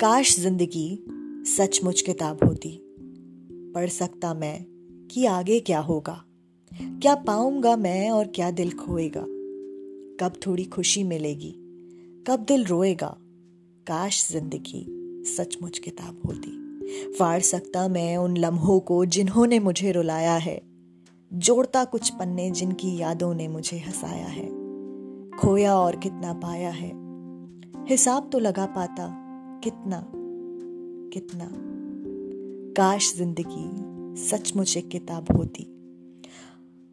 काश ज़िंदगी सचमुच किताब होती। पढ़ सकता मैं कि आगे क्या होगा। क्या पाऊँगा मैं और क्या दिल खोएगा। कब थोड़ी खुशी मिलेगी, कब दिल रोएगा। काश ज़िंदगी सचमुच किताब होती। फाड़ सकता मैं उन लम्हों को जिन्होंने मुझे रुलाया है। जोड़ता कुछ पन्ने जिनकी यादों ने मुझे हंसाया है। खोया और कितना पाया है। हिसाब तो लगा पाता कितना कितना। काश ज़िंदगी सचमुच एक किताब होती।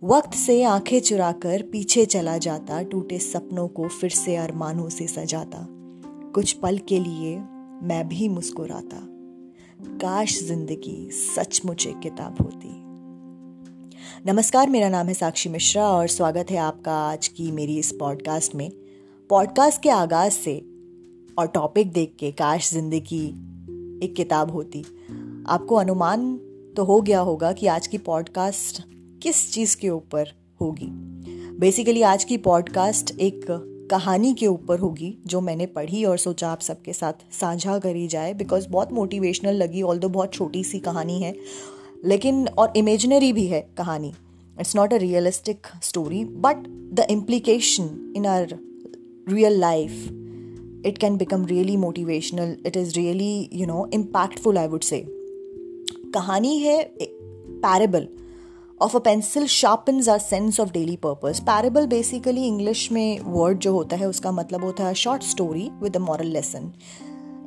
वक्त से आँखें चुराकर पीछे चला जाता, टूटे सपनों को फिर से अरमानों से सजाता। कुछ पल के लिए मैं भी मुस्कुराता। काश ज़िंदगी सचमुच एक किताब होती। नमस्कार, मेरा नाम है साक्षी मिश्रा और स्वागत है आपका आज की मेरी इस पॉडकास्ट में। पॉडकास्ट के आगाज़ से और टॉपिक देख के, काश ज़िंदगी एक किताब होती। आपको अनुमान तो हो गया होगा कि आज की पॉडकास्ट किस चीज़ के ऊपर होगी। बेसिकली आज की पॉडकास्ट एक कहानी के ऊपर होगी, जो मैंने पढ़ी और सोचा आप सबके साथ साझा करी जाए बिकॉज़ बहुत मोटिवेशनल लगी ऑल बहुत छोटी सी कहानी है, लेकिन और इमेजनरी भी है कहानी। It's not a realistic story but the implication in our real life it can become really motivational it is really you know impactful I would say कहानी है parable of a pencil sharpens our sense of daily purpose parable basically English में word जो होता है, उसका मतलब होता है short story with a moral lesson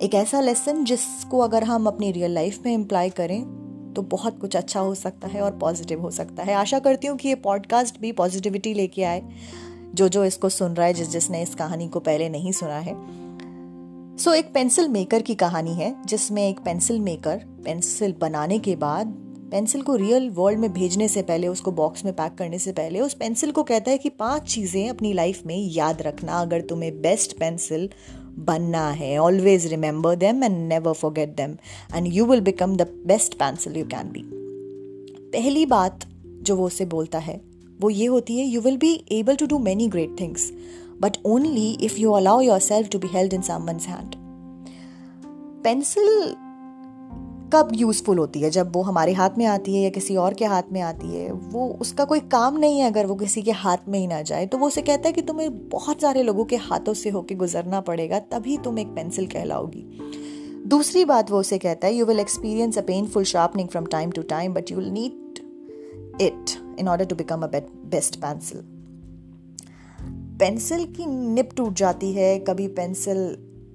एक ऐसा लेसन जिसको अगर हम अपनी रियल लाइफ में इम्प्लाई करें तो बहुत कुछ अच्छा हो सकता है और पॉजिटिव हो सकता है। आशा करती हूँ कि ये पॉडकास्ट भी पॉजिटिविटी लेके आए। जो जो इसको सुन रहा है जिस जिसने इस कहानी को पहले नहीं सुना है। सो so, एक पेंसिल मेकर की कहानी है जिसमें एक पेंसिल मेकर पेंसिल बनाने के बाद पेंसिल को रियल वर्ल्ड में भेजने से पहले उसको बॉक्स में पैक करने से पहले उस पेंसिल को कहता है कि पाँच चीज़ें अपनी लाइफ में याद रखना अगर तुम्हें बेस्ट पेंसिल बनना है always remember them and never forget them and you will become the best pencil you can be पहली बात जो वो उसे बोलता है वो ये होती है you will be able to do many great things only if you allow yourself to be held in someone's hand pencil कब यूज़फुल होती है? जब वो हमारे हाथ में आती है या किसी और के हाथ में आती है, वो उसका कोई काम नहीं है अगर वो किसी के हाथ में ही ना जाए तो वो उसे कहता है कि तुम्हें बहुत सारे लोगों के हाथों से होके गुजरना पड़ेगा, तभी तुम एक पेंसिल कहलाओगी। दूसरी बात वो उसे कहता है you will experience a painful sharpening from time to time but you will need it in order to become a best pencil pencil की निप टूट जाती है, कभी पेंसिल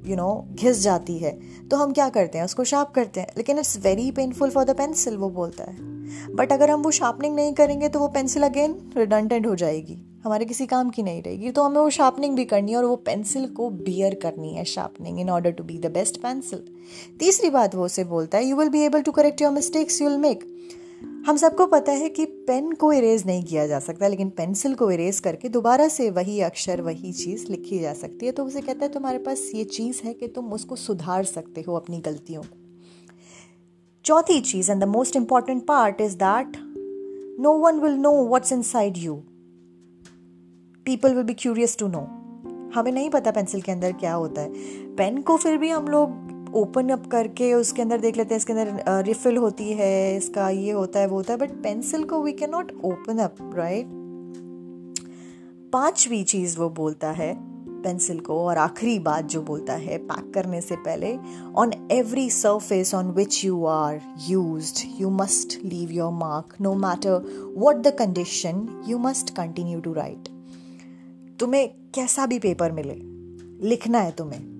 यू नो घिस जाती है तो हम क्या करते हैं, उसको शार्प करते हैं, लेकिन it's very painful for the pencil वो बोलता है। बट अगर हम वो शार्पनिंग नहीं करेंगे तो वो पेंसिल अगेन रिडंडेंट हो जाएगी, हमारे किसी काम की नहीं रहेगी तो हमें वो शार्पनिंग भी करनी है और वो पेंसिल को बियर करनी है sharpening in order to be the best pencil तीसरी बात वो उसे बोलता है you will be able to correct your mistakes you will make हम सबको पता है कि पेन को इरेज नहीं किया जा सकता, लेकिन पेंसिल को इरेज करके दोबारा से वही अक्षर, वही चीज़ लिखी जा सकती है। तो उसे कहता है, तुम्हारे पास ये चीज़ है कि तुम उसको सुधार सकते हो अपनी गलतियों को। चौथी चीज़ and the most important part is that no one will know what's inside you people will be curious to know हमें नहीं पता पेंसिल के अंदर क्या होता है। पेन को फिर भी हम लोग ओपन अप करके उसके अंदर देख लेते हैं, इसके अंदर रिफिल होती है, इसका ये होता है, वो होता है बट पेंसिल को we can not open up right पांचवी चीज़ वो बोलता है पेंसिल को, और आखिरी बात जो बोलता है पैक करने से पहले on every surface on which you are use you must leave your mark no matter what the condition you must continue to write तुम्हें कैसा भी पेपर मिले, लिखना है तुम्हें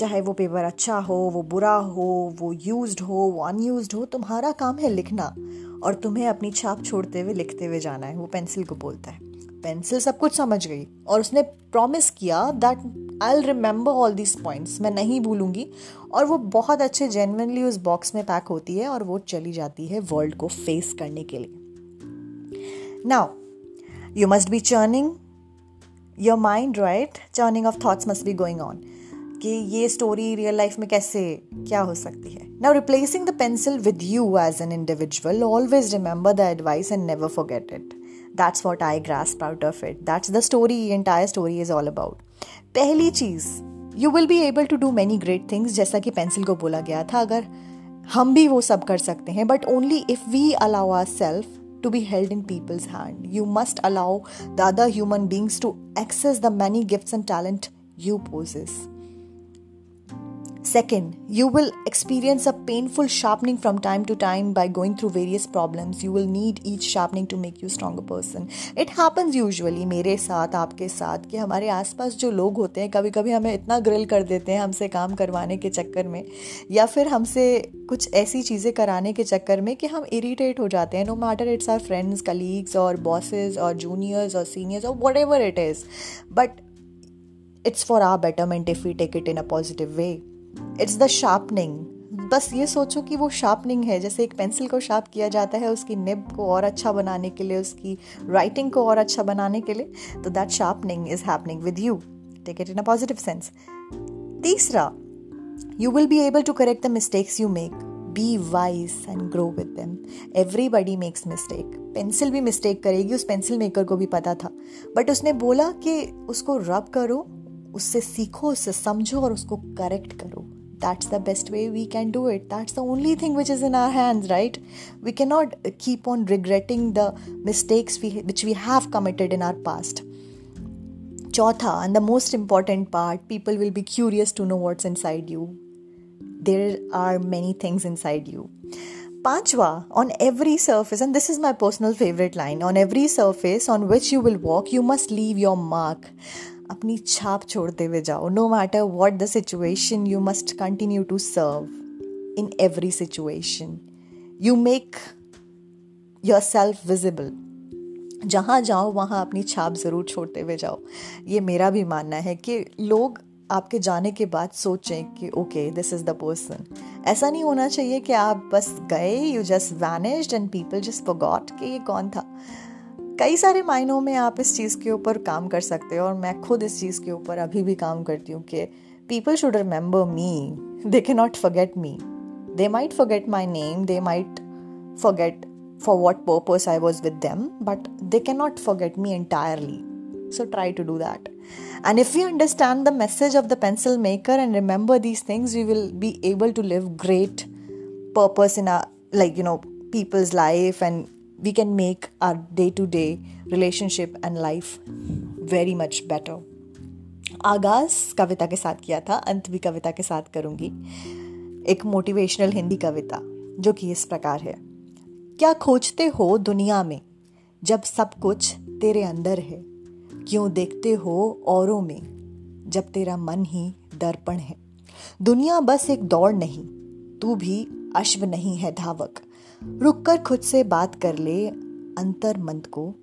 चाहे वो पेपर अच्छा हो, वो बुरा हो, वो यूज्ड हो, वो अनयूज्ड हो, तुम्हारा काम है लिखना। और तुम्हें अपनी छाप छोड़ते हुए, लिखते हुए जाना है। वो पेंसिल को बोलता है। पेंसिल सब कुछ समझ गई। और उसने प्रॉमिस किया that I remember all this points मैं नहीं भूलूँगी। और वो बहुत अच्छे जेनवनली उस बॉक्स में पैक होती है और वो चली जाती है वर्ल्ड को फेस करने के लिए। Now you must be churning your mind right churning of thoughts must be going on कि ये स्टोरी रियल लाइफ में कैसे, क्या हो सकती है? Now replacing the pencil with you as an individual always remember the advice and never forget it that's what I grasp out of it that's the story entire story is all about पहली चीज़ you will be able to do many great things जैसा कि pencil को बोला गया था, अगर हम भी वो सब कर सकते हैं but only if we allow ourself to be held in people's hand you must allow the other human beings to access the many gifts and talent you possess. Second, you will experience a painful sharpening from time to time by going through various problems. You will need each sharpening to make you stronger person. It happens usually मेरे साथ आपके साथ कि हमारे आसपास जो लोग होते हैं कभी कभी हमें इतना ग्रिल कर देते हैं हमसे काम करवाने के चक्कर में या फिर हमसे कुछ ऐसी चीज़ें कराने के चक्कर में कि हम इरीटेट हो जाते हैं no matter it's our friends colleagues और बॉसेज और जूनियर्स और सीनियर्स और whatever it is but it's for our betterment if we take it in a positive way it's the sharpening बस ये सोचो कि वो शार्पनिंग है। जैसे एक पेंसिल को शार्प किया जाता है उसकी निब को और अच्छा बनाने के लिए, उसकी राइटिंग को और अच्छा बनाने के लिए तो that sharpening is happening with you take it in a positive sense तीसरा you will be able to correct the mistakes you make be wise and grow with them everybody makes mistake pencil भी mistake करेगी, उस pencil maker को भी पता था। But उसने बोला कि उसको रब करो, उससे सीखो, उससे समझो और उसको करेक्ट करो। That's the best way we can do it. That's the only thing which is in our hands right? We cannot keep on regretting the mistakes we, which we have committed in our past. Chautha and the most important part people will be curious to know what's inside you. There are many things inside you. Panchwa, on every surface, and this is my personal favorite line on every surface on which you will walk, you must leave your mark. अपनी छाप छोड़ते हुए जाओ। No matter what the situation you must continue to serve in every situation you make yourself visible जहाँ जाओ, वहाँ अपनी छाप ज़रूर छोड़ते हुए जाओ। ये मेरा भी मानना है कि लोग आपके जाने के बाद सोचें कि okay this is the person ऐसा नहीं होना चाहिए कि आप बस गए you just vanished and people just forgot कि ये कौन था। कई सारे मायनों में आप इस चीज़ के ऊपर काम कर सकते हो और मैं खुद इस चीज़ के ऊपर अभी भी काम करती हूँ कि people should remember me they can not forget me they might forget my name they might forget for what purpose I was with them but they can not forget me entirely so try to do that and if you understand the message of the pencil maker and remember these things you will be able to live great purpose in a like you know people's life and we can make our day to day relationship and life very much better. आगाज़ कविता के साथ किया था, अंत भी कविता के साथ करूँगी। एक मोटिवेशनल हिंदी कविता, जो कि इस प्रकार है। क्या खोजते हो दुनिया में, जब सब कुछ तेरे अंदर है? क्यों देखते हो औरों में, जब तेरा मन ही दर्पण है? दुनिया बस एक दौड़ नहीं, तू भी अश्व नहीं है धावक। रुक कर खुद से बात कर ले अंतर मंद को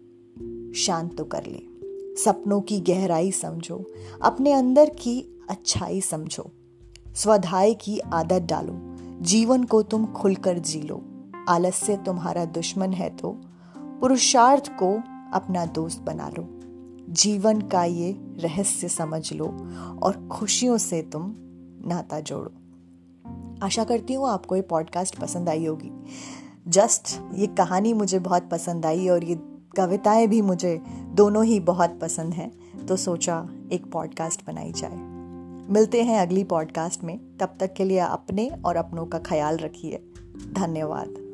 शांत तो कर ले। सपनों की गहराई समझो, अपने अंदर की अच्छाई समझो। स्वधाय की आदत डालो, जीवन को तुम खुलकर जी लो। आलस्य तुम्हारा दुश्मन है तो पुरुषार्थ को अपना दोस्त बना लो। जीवन का ये रहस्य समझ लो और खुशियों से तुम नाता जोड़ो। आशा करती हूँ आपको ये पॉडकास्ट पसंद आई होगी। जस्ट ये कहानी मुझे बहुत पसंद आई और ये कविताएँ भी मुझे दोनों ही बहुत पसंद हैं। तो सोचा एक पॉडकास्ट बनाई जाए। मिलते हैं अगली पॉडकास्ट में। तब तक के लिए अपने और अपनों का ख्याल रखिए। धन्यवाद।